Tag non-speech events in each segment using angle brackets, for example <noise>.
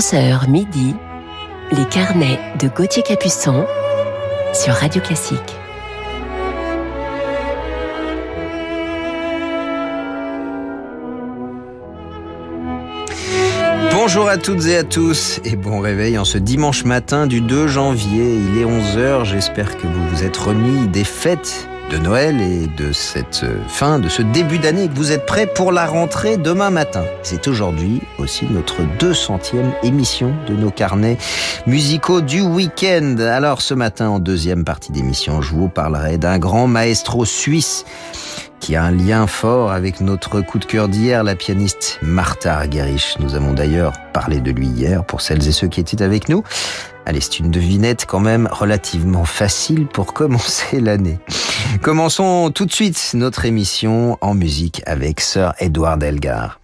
11h midi, les carnets de Gauthier Capuçon sur Radio Classique. Bonjour à toutes et à tous et bon réveil en ce dimanche matin du 2 janvier. Il est 11h, j'espère que vous vous êtes remis des fêtes de Noël et de cette fin, de ce début d'année, que vous êtes prêts pour la rentrée demain matin? C'est aujourd'hui aussi notre 200e émission de nos carnets musicaux du week-end. Alors ce matin, en deuxième partie d'émission, je vous parlerai d'un grand maestro suisse qui a un lien fort avec notre coup de cœur d'hier, la pianiste Martha Argerich. Nous avons d'ailleurs parlé de lui hier pour celles et ceux qui étaient avec nous. Allez, c'est une devinette quand même relativement facile pour <laughs> commencer l'année. Commençons tout de suite notre émission en musique avec Sir Edward Elgar.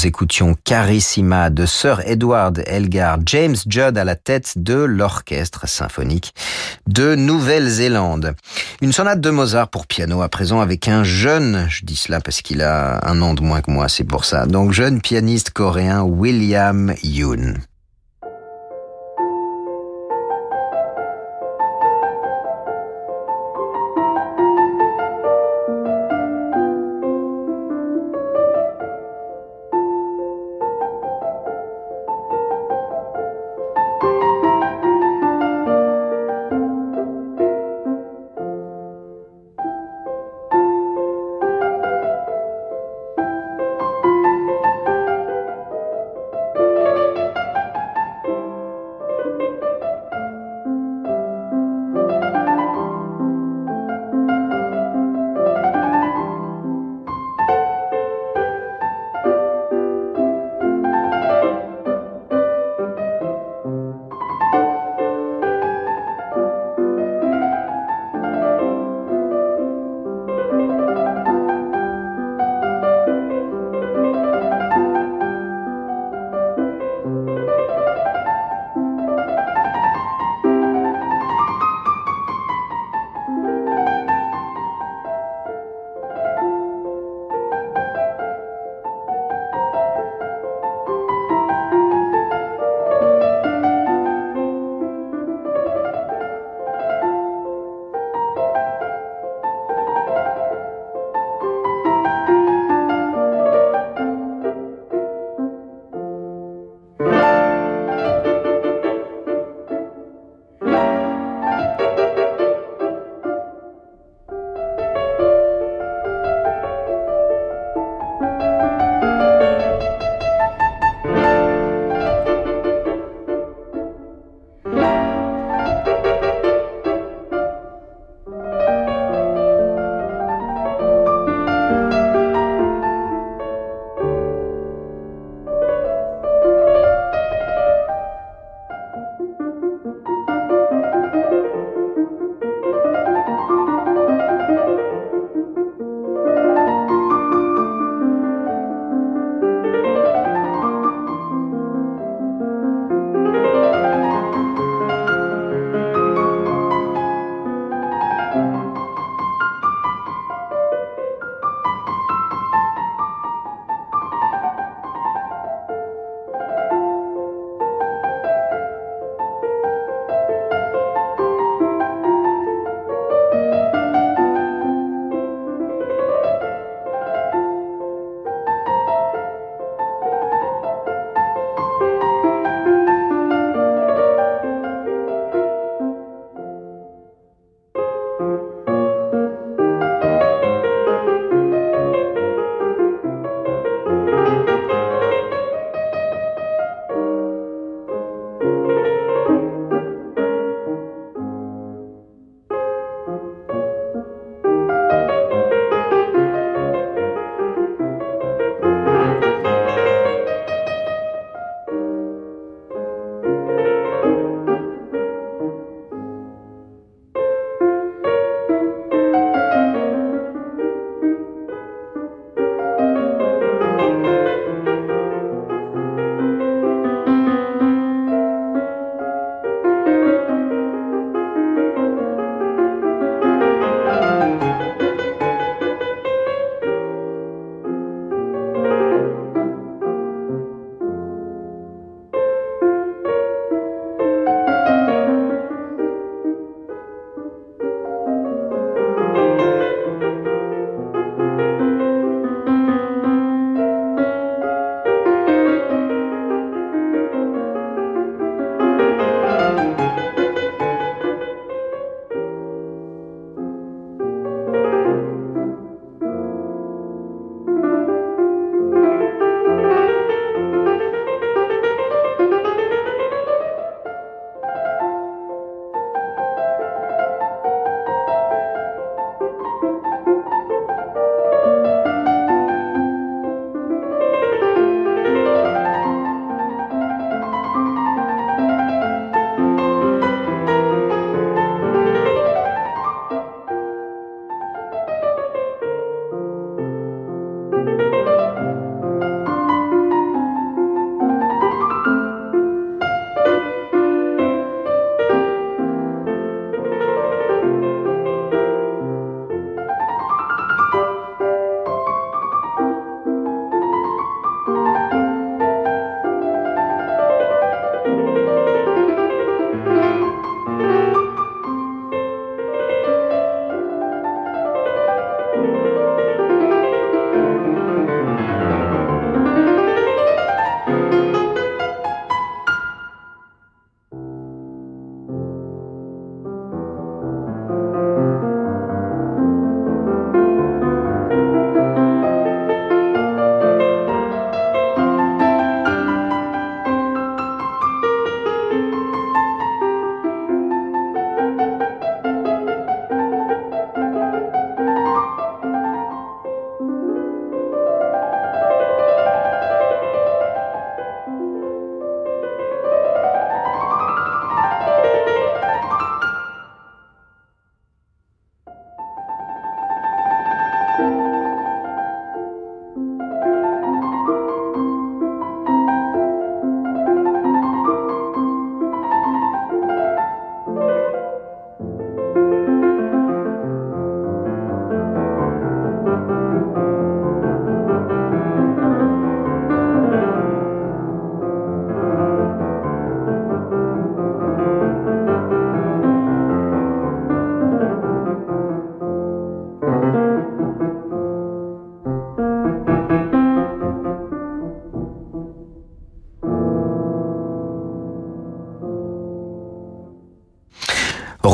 Nous écoutions Carissima de Sir Edward Elgar, James Judd à la tête de l'orchestre symphonique de Nouvelle-Zélande. Une sonate de Mozart pour piano à présent avec un jeune, je dis cela parce qu'il a un an de moins que moi, c'est pour ça, donc jeune pianiste coréen William Yoon.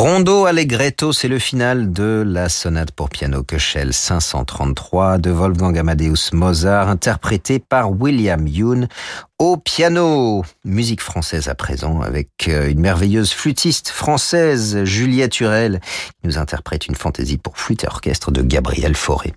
Rondo Allegretto, c'est le final de la sonate pour piano Köchel 533 de Wolfgang Amadeus Mozart, interprété par William Yoon au piano. Musique française à présent avec euh, une merveilleuse flûtiste française, Juliette Hurel, qui nous interprète une fantaisie pour flûte et orchestre de Gabriel Fauré.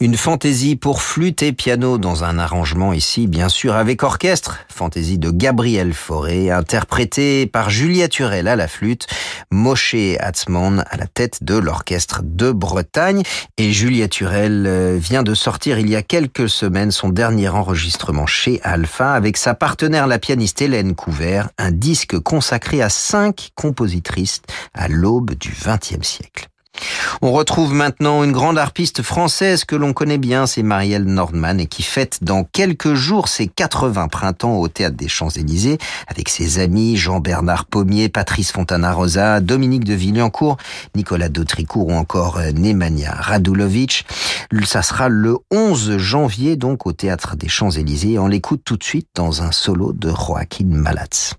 Une fantaisie pour flûte et piano dans un arrangement ici, bien sûr, avec orchestre. Fantaisie de Gabriel Fauré, interprétée par Julia Turel à la flûte, Moshe Hatzman à la tête de l'orchestre de Bretagne. Et Julia Turel euh, vient de sortir il y a quelques semaines son dernier enregistrement chez Alpha avec sa partenaire la pianiste Hélène Couvert, un disque consacré à cinq compositrices à l'aube du XXe siècle. On retrouve maintenant une grande harpiste française que l'on connaît bien, c'est Marielle Nordman, et qui fête dans quelques jours ses 80 printemps au Théâtre des Champs-Élysées, avec ses amis Jean-Bernard Pommier, Patrice Fontana-Rosa, Dominique de Villancourt, Nicolas Dautricourt ou encore euh, Nemanja Radulovic. Ça sera le 11 janvier, donc, au Théâtre des Champs-Élysées. On l'écoute tout de suite dans un solo de Joaquin Malatz.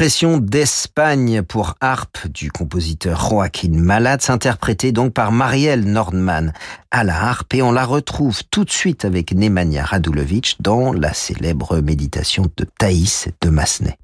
Impression d'Espagne pour harpe du compositeur Joaquin Malat, interprétée donc par Marielle Nordman à la harpe et on la retrouve tout de suite avec Nemanja Radulovic dans la célèbre méditation de Thaïs de Massenet.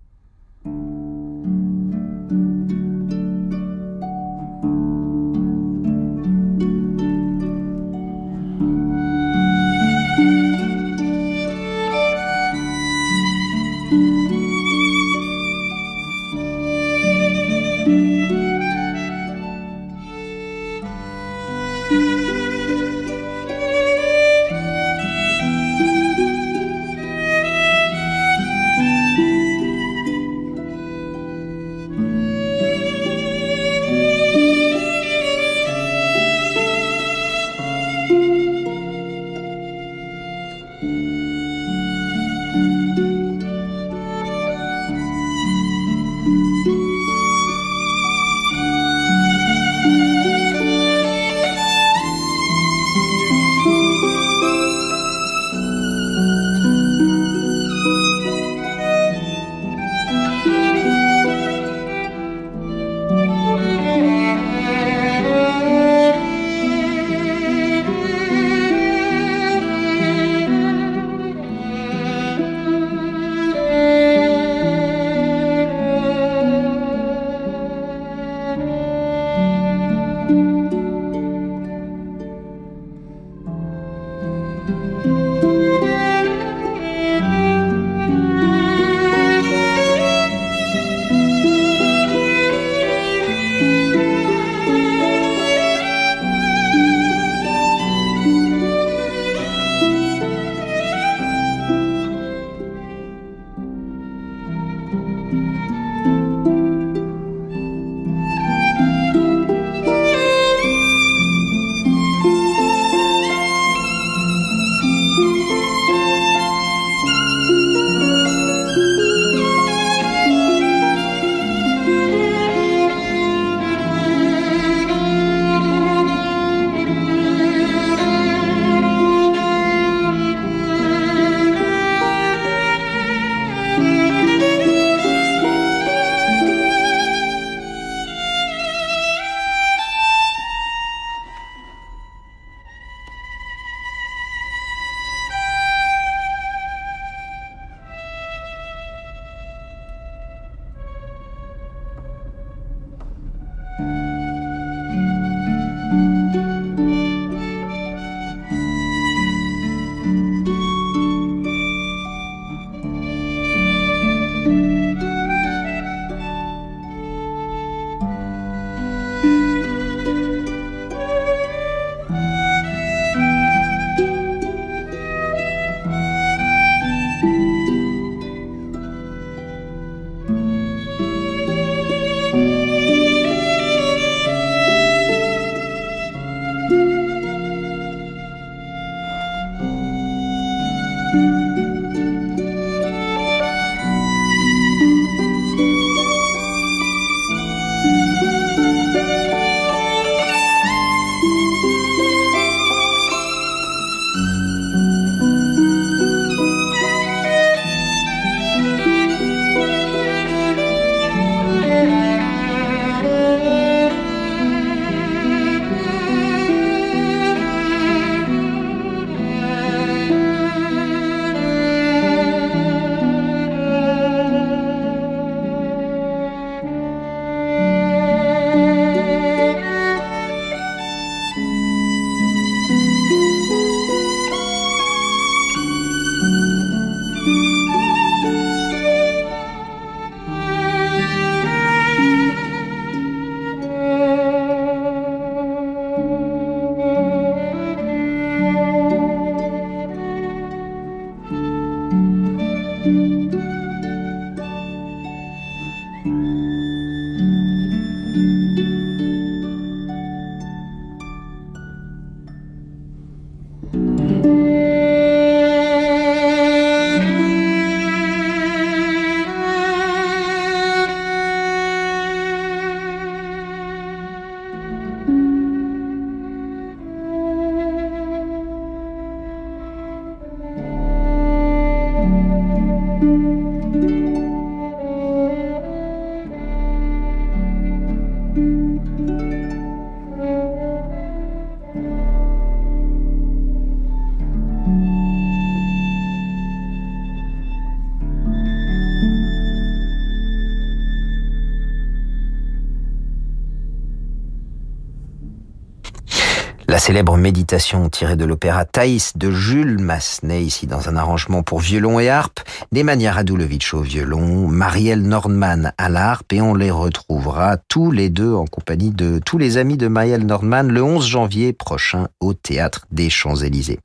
Célèbre méditation tirée de l'opéra Thaïs de Jules Massenet, ici dans un arrangement pour violon et harpe, Nemanja Radulovic au violon, Marielle Nordman à l'harpe, et on les retrouvera tous les deux en compagnie de tous les amis de Marielle Nordman le 11 janvier prochain au Théâtre des Champs-Élysées.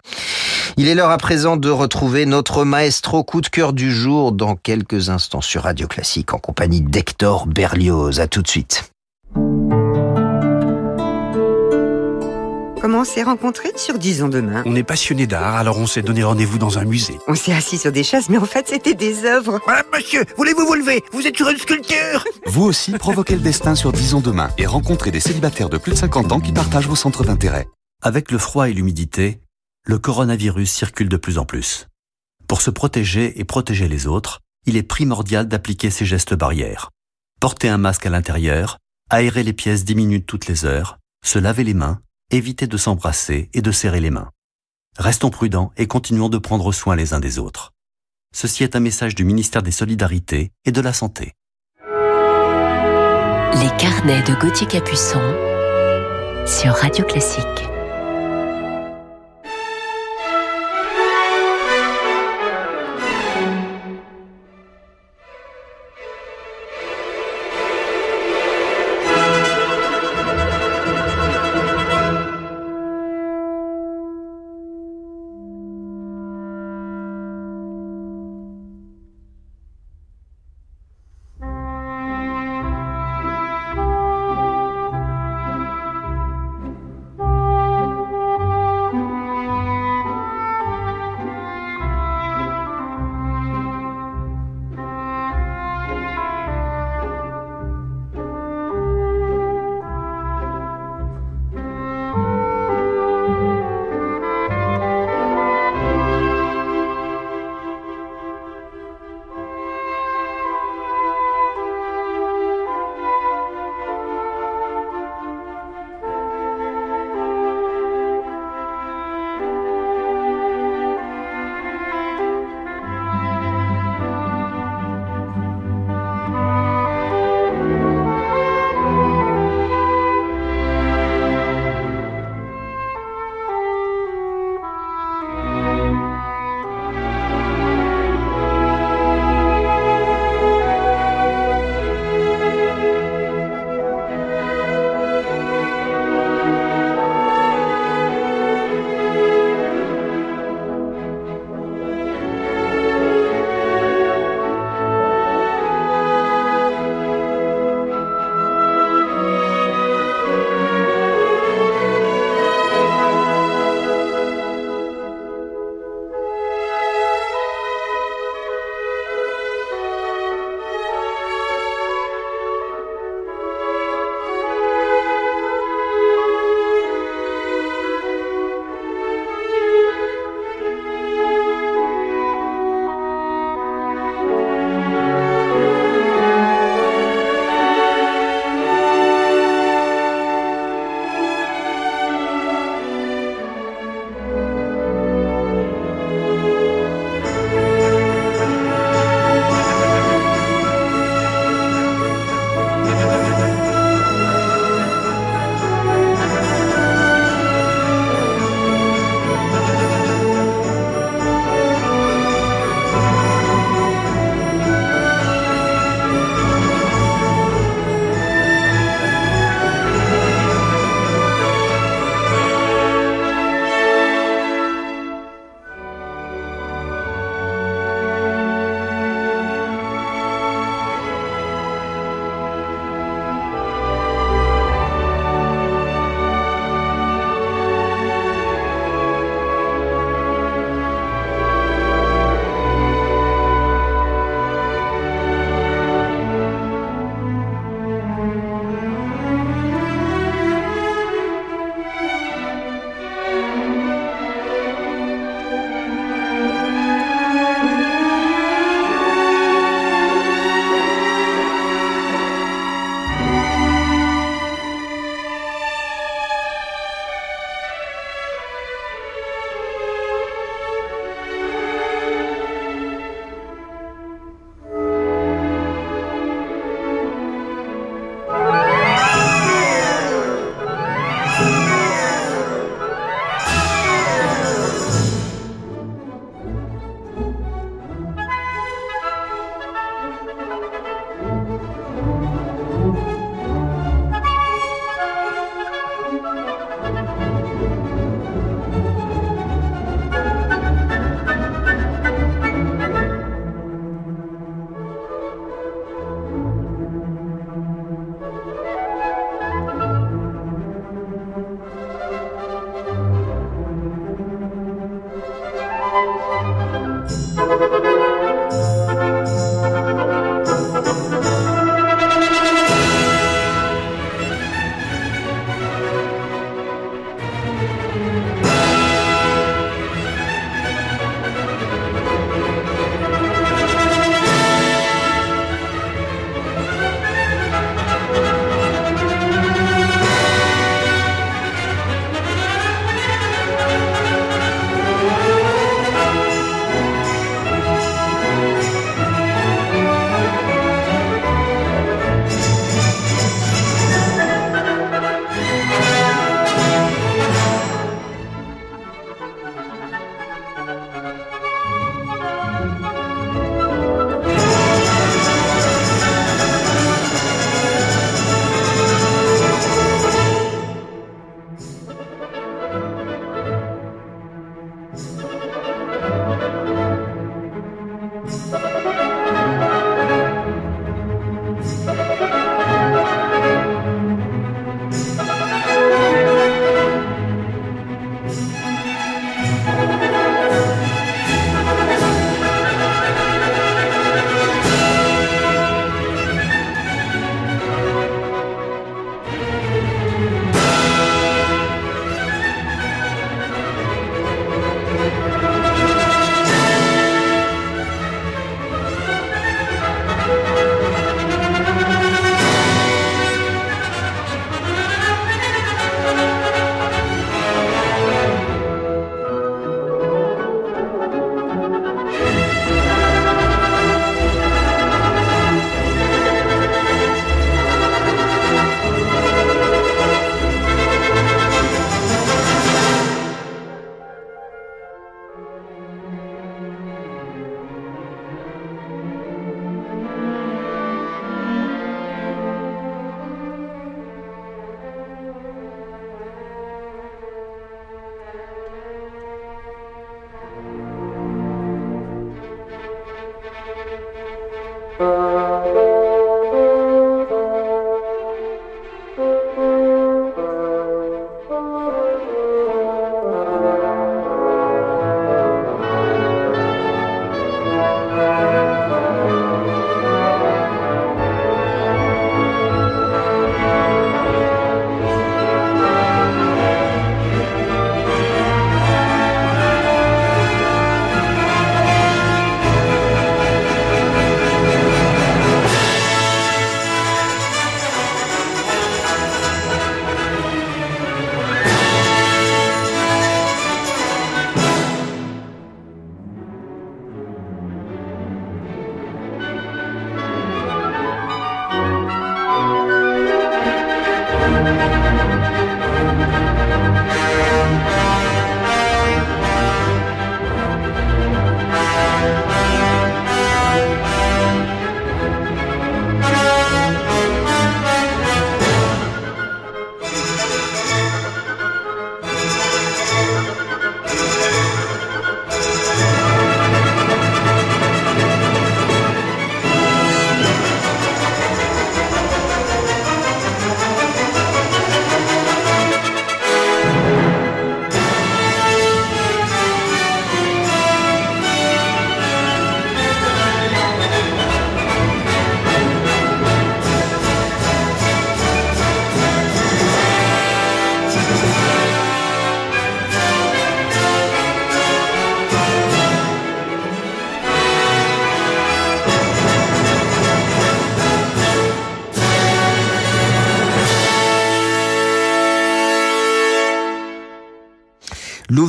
Il est l'heure à présent de retrouver notre maestro coup de cœur du jour dans quelques instants sur Radio Classique en compagnie d'Hector Berlioz. À tout de suite. Comment on s'est rencontrés sur Disons demain On est passionné d'art, alors on s'est donné rendez-vous dans un musée. On s'est assis sur des chaises, mais en fait c'était des œuvres. Ah, monsieur, voulez-vous vous lever? Vous êtes sur une sculpture Vous aussi, provoquez le destin sur Disons demain et rencontrez des célibataires de plus de 50 ans qui partagent vos centres d'intérêt. Avec le froid et l'humidité, le coronavirus circule de plus en plus. Pour se protéger et protéger les autres, il est primordial d'appliquer ces gestes barrières. Porter un masque à l'intérieur, aérer les pièces 10 minutes toutes les heures, se laver les mains, éviter de s'embrasser et de serrer les mains. Restons prudents et continuons de prendre soin les uns des autres. Ceci est un message du ministère des Solidarités et de la Santé. Les carnets de Gauthier Capuçon sur Radio Classique.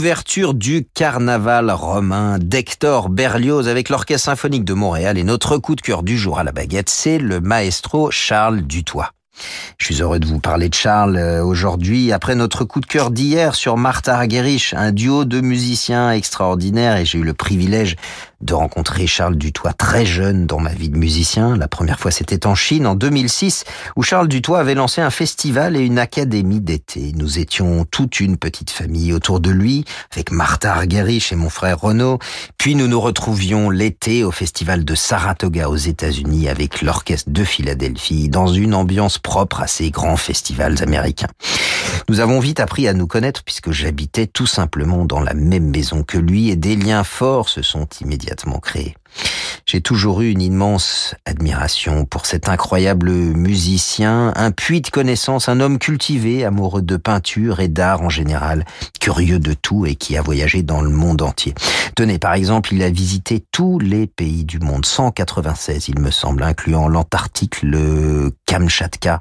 L'ouverture du carnaval romain d'Hector Berlioz avec l'Orchestre symphonique de Montréal et notre coup de cœur du jour à la baguette, c'est le maestro Charles Dutoit. Je suis heureux de vous parler de Charles euh, aujourd'hui, après notre coup de cœur d'hier sur Martha Argerich, un duo de musiciens extraordinaires, et j'ai eu le privilège de rencontrer Charles Dutoit très jeune dans ma vie de musicien. La première fois, c'était en Chine, en 2006, où Charles Dutoit avait lancé un festival et une académie d'été. Nous étions toute une petite famille autour de lui, avec Martha Argerich et mon frère Renaud. Puis nous nous retrouvions l'été au festival de Saratoga aux États-Unis avec l'orchestre de Philadelphie, dans une ambiance propre à ces grands festivals américains. Nous avons vite appris à nous connaître puisque j'habitais tout simplement dans la même maison que lui et des liens forts se sont immédiatement J'ai toujours eu une immense admiration pour cet incroyable musicien, un puits de connaissances, un homme cultivé, amoureux de peinture et d'art en général, curieux de tout et qui a voyagé dans le monde entier. Tenez, par exemple, il a visité tous les pays du monde, 196 il me semble, incluant l'Antarctique, le Kamchatka.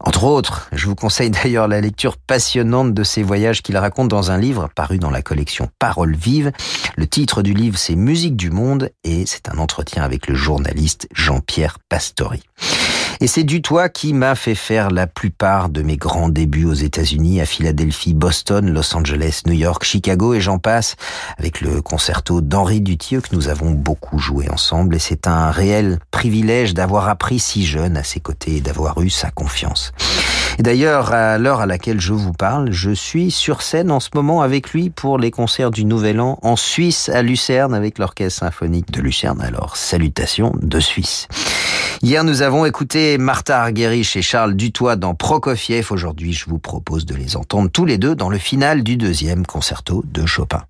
Entre autres, je vous conseille d'ailleurs la lecture passionnante de ses voyages qu'il raconte dans un livre paru dans la collection Paroles vives. Le titre du livre, c'est Musique du monde et c'est un entretien avec le journaliste Jean-Pierre Pastori. Et c'est Dutoit qui m'a fait faire la plupart de mes grands débuts aux États-Unis, à Philadelphie, Boston, Los Angeles, New York, Chicago et j'en passe, avec le concerto d'Henri Dutieux que nous avons beaucoup joué ensemble. Et c'est un réel privilège d'avoir appris si jeune à ses côtés et d'avoir eu sa confiance. Et d'ailleurs, à l'heure à laquelle je vous parle, je suis sur scène en ce moment avec lui pour les concerts du Nouvel An en Suisse, à Lucerne, avec l'Orchestre Symphonique de Lucerne. Alors, salutations de Suisse. Hier, nous avons écouté Martha Argerich et Charles Dutoit dans Prokofiev. Aujourd'hui, je vous propose de les entendre tous les deux dans le final du deuxième concerto de Chopin.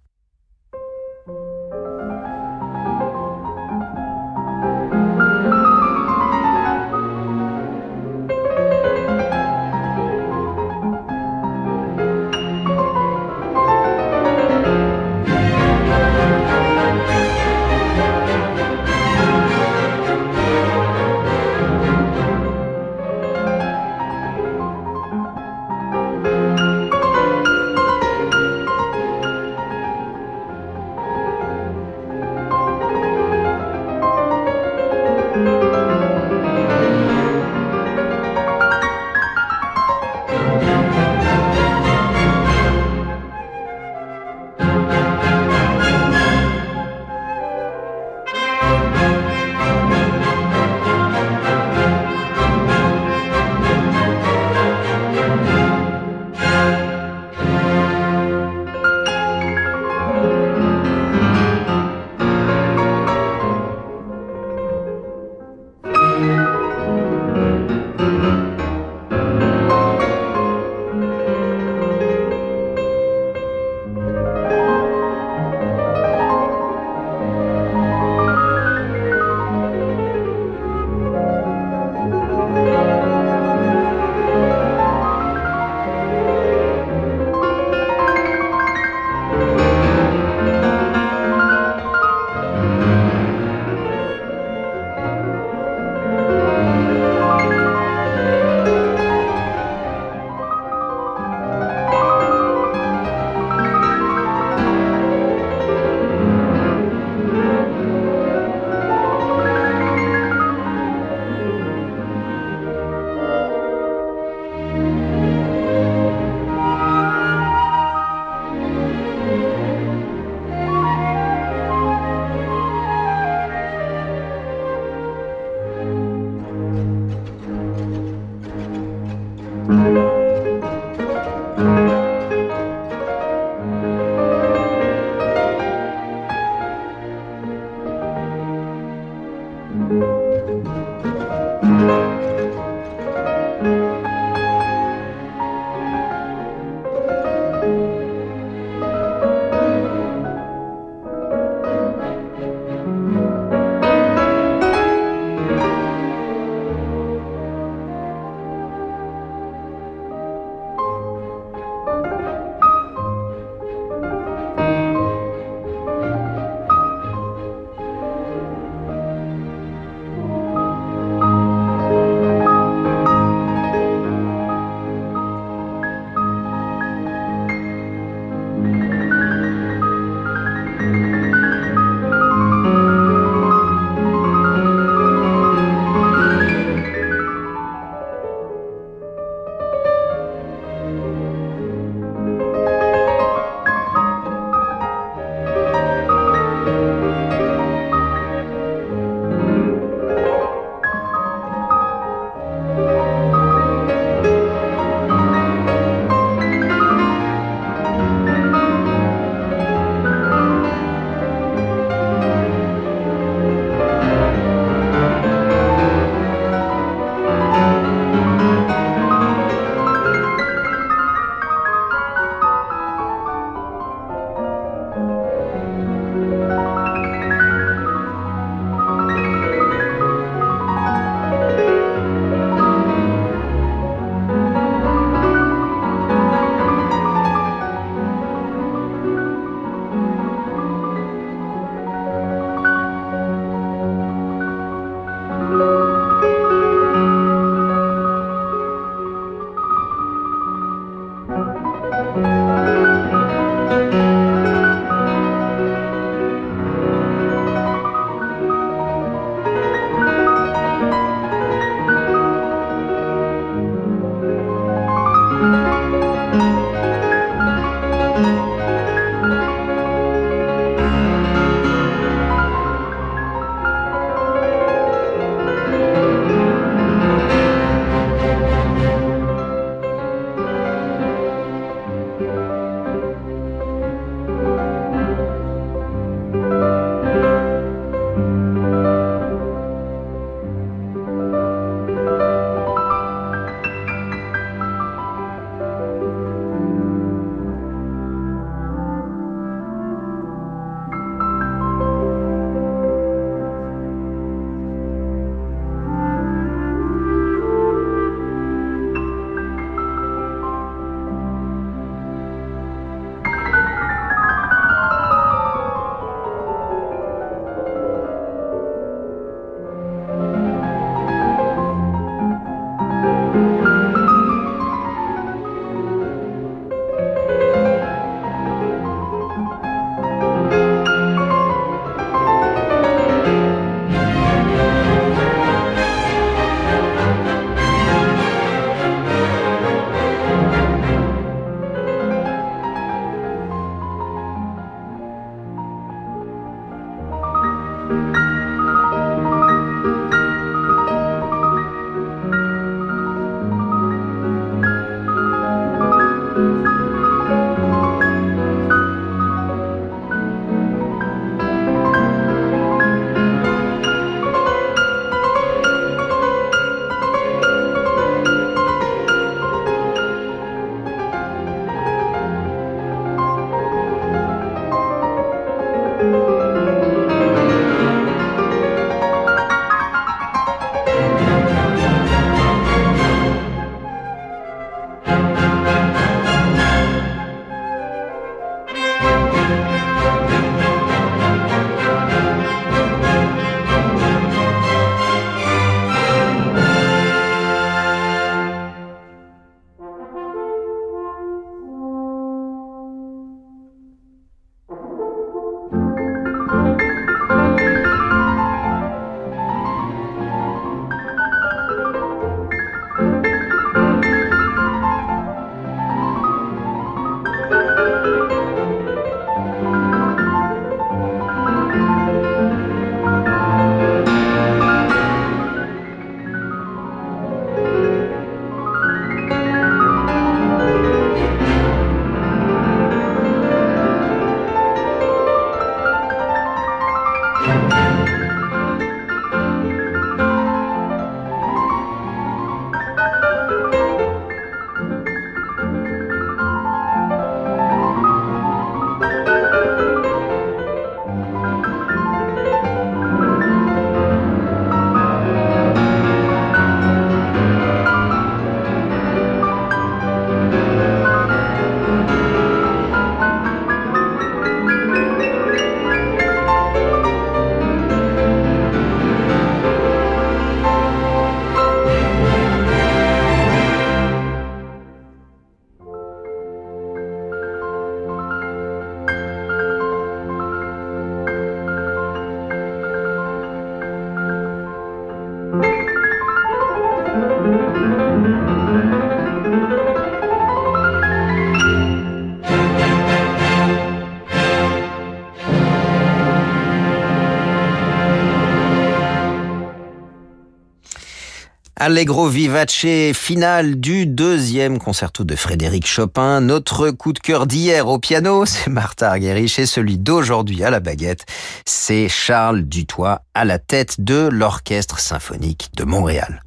Allegro vivace final du deuxième concerto de Frédéric Chopin. Notre coup de cœur d'hier au piano, <laughs> c'est Martha Argerich et celui d'aujourd'hui à la baguette, c'est Charles Dutoit à la tête de l'Orchestre symphonique de Montréal.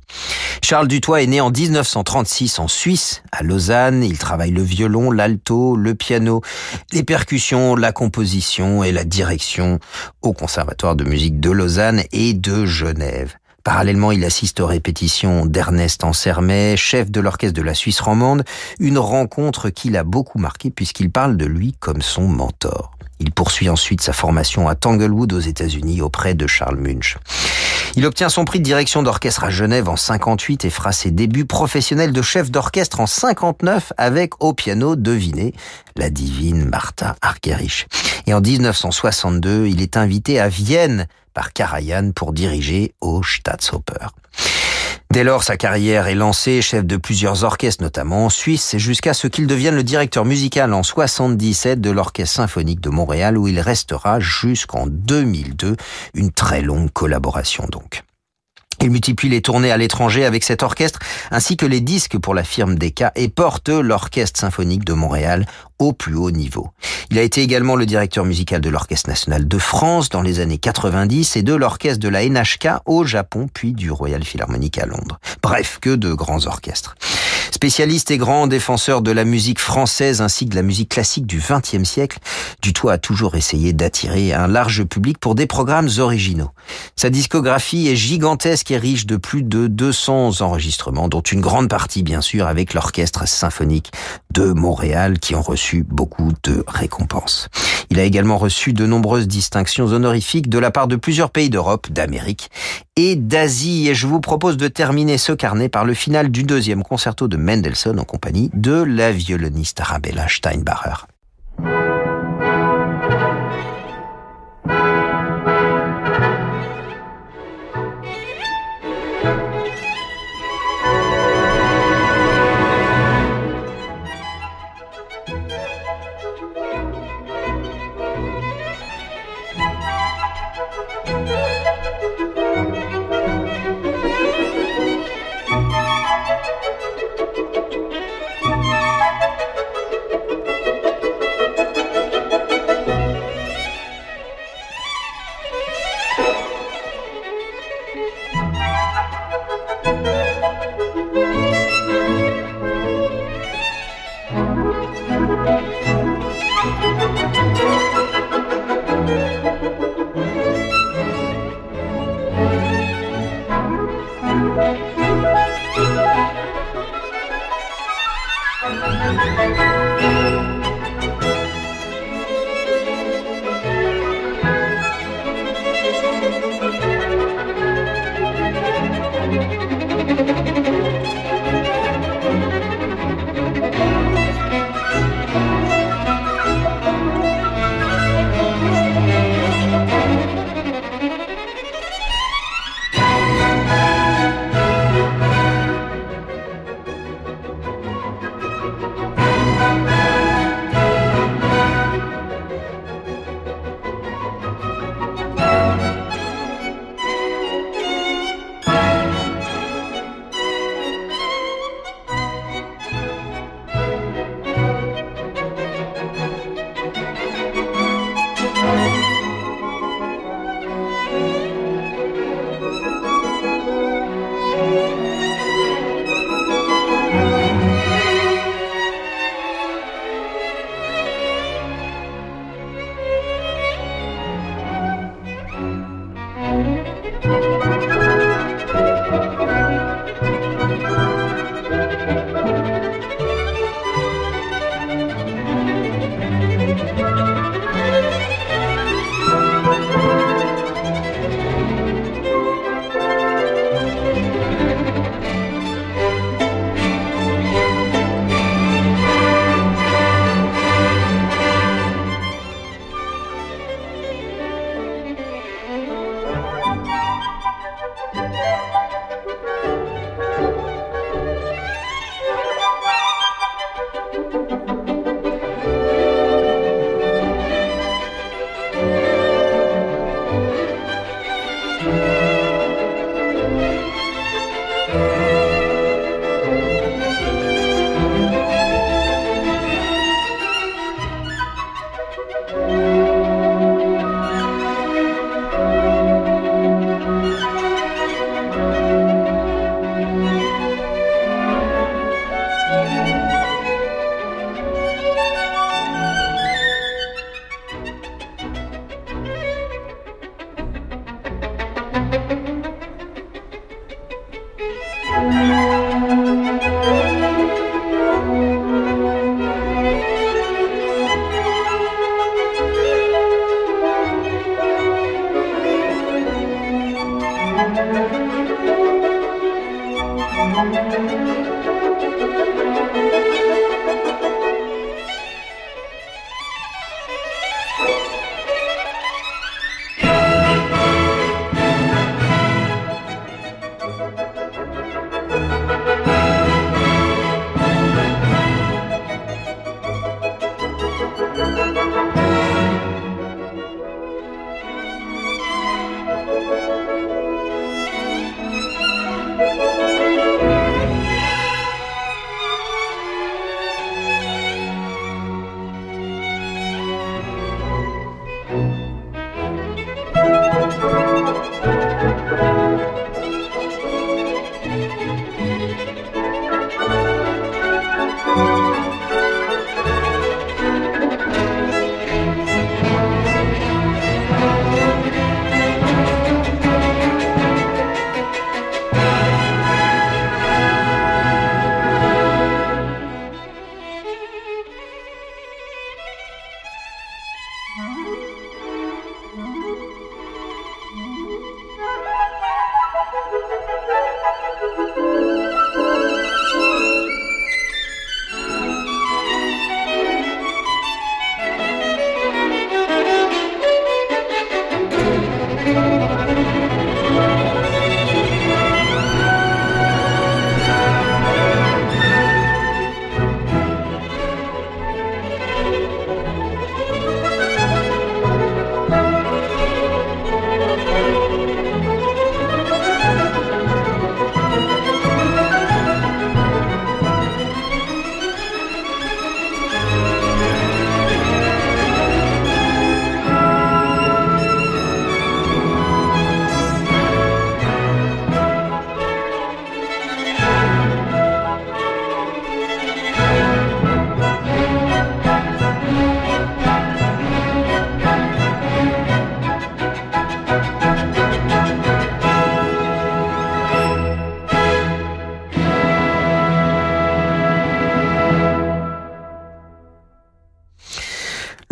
Charles Dutoit est né en 1936 en Suisse, à Lausanne. Il travaille le violon, l'alto, le piano, les percussions, la composition et la direction au Conservatoire de musique de Lausanne et de Genève. Parallèlement, il assiste aux répétitions d'Ernest Ansermet, chef de l'orchestre de la Suisse romande, une rencontre qui l'a beaucoup marqué puisqu'il parle de lui comme son mentor. Il poursuit ensuite sa formation à Tanglewood aux États-Unis auprès de Charles Munch. Il obtient son prix de direction d'orchestre à Genève en 58 et fera ses débuts professionnels de chef d'orchestre en 59 avec au piano, devinez, la divine Martha Argerich. Et en 1962, il est invité à Vienne par Karajan pour diriger au Staatsoper. Dès lors, sa carrière est lancée, chef de plusieurs orchestres, notamment en Suisse, jusqu'à ce qu'il devienne le directeur musical en 77 de l'Orchestre symphonique de Montréal, où il restera jusqu'en 2002, une très longue collaboration donc. Il multiplie les tournées à l'étranger avec cet orchestre, ainsi que les disques pour la firme Decca et porte l'Orchestre symphonique de Montréal au plus haut niveau. Il a été également le directeur musical de l'Orchestre national de France dans les années 90 et de l'Orchestre de la NHK au Japon, puis du Royal Philharmonic à Londres. Bref, que de grands orchestres. Spécialiste et grand défenseur de la musique française ainsi que de la musique classique du XXe siècle, Dutoit a toujours essayé d'attirer un large public pour des programmes originaux. Sa discographie est gigantesque et riche de plus de 200 enregistrements, dont une grande partie bien sûr avec l'Orchestre symphonique de Montréal qui ont beaucoup de récompenses. Il a également reçu de nombreuses distinctions honorifiques de la part de plusieurs pays d'Europe, d'Amérique et d'Asie. Et je vous propose de terminer ce carnet par le final du deuxième concerto de Mendelssohn en compagnie de la violoniste Arabella Steinbacher.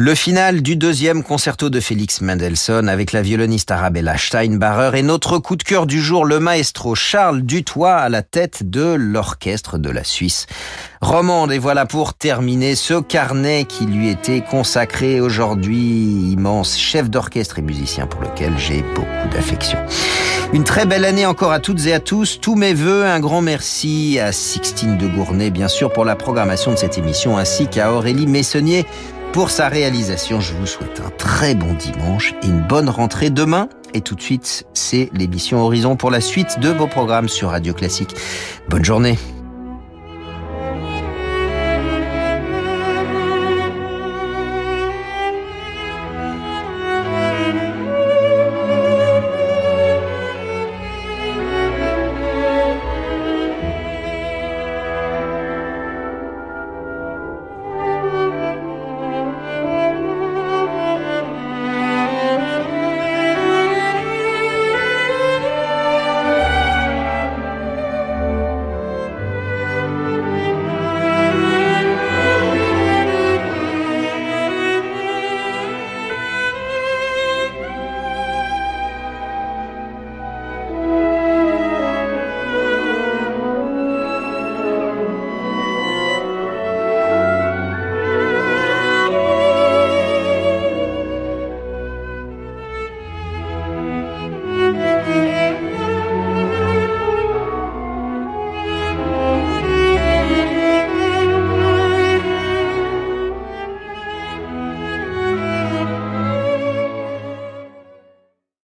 Le final du deuxième concerto de Félix Mendelssohn avec la violoniste Arabella Steinbacher et notre coup de cœur du jour, le maestro Charles Dutoit à la tête de l'orchestre de la Suisse romande. Et voilà pour terminer ce carnet qui lui était consacré aujourd'hui, immense chef d'orchestre et musicien pour lequel j'ai beaucoup d'affection. Une très belle année encore à toutes et à tous. Tous mes voeux, un grand merci à Sixtine de Gournay, bien sûr, pour la programmation de cette émission, ainsi qu'à Aurélie Messonnier pour sa réalisation. Je vous souhaite un très bon dimanche et une bonne rentrée demain. Et tout de suite, c'est l'émission Horizon pour la suite de vos programmes sur Radio Classique. Bonne journée.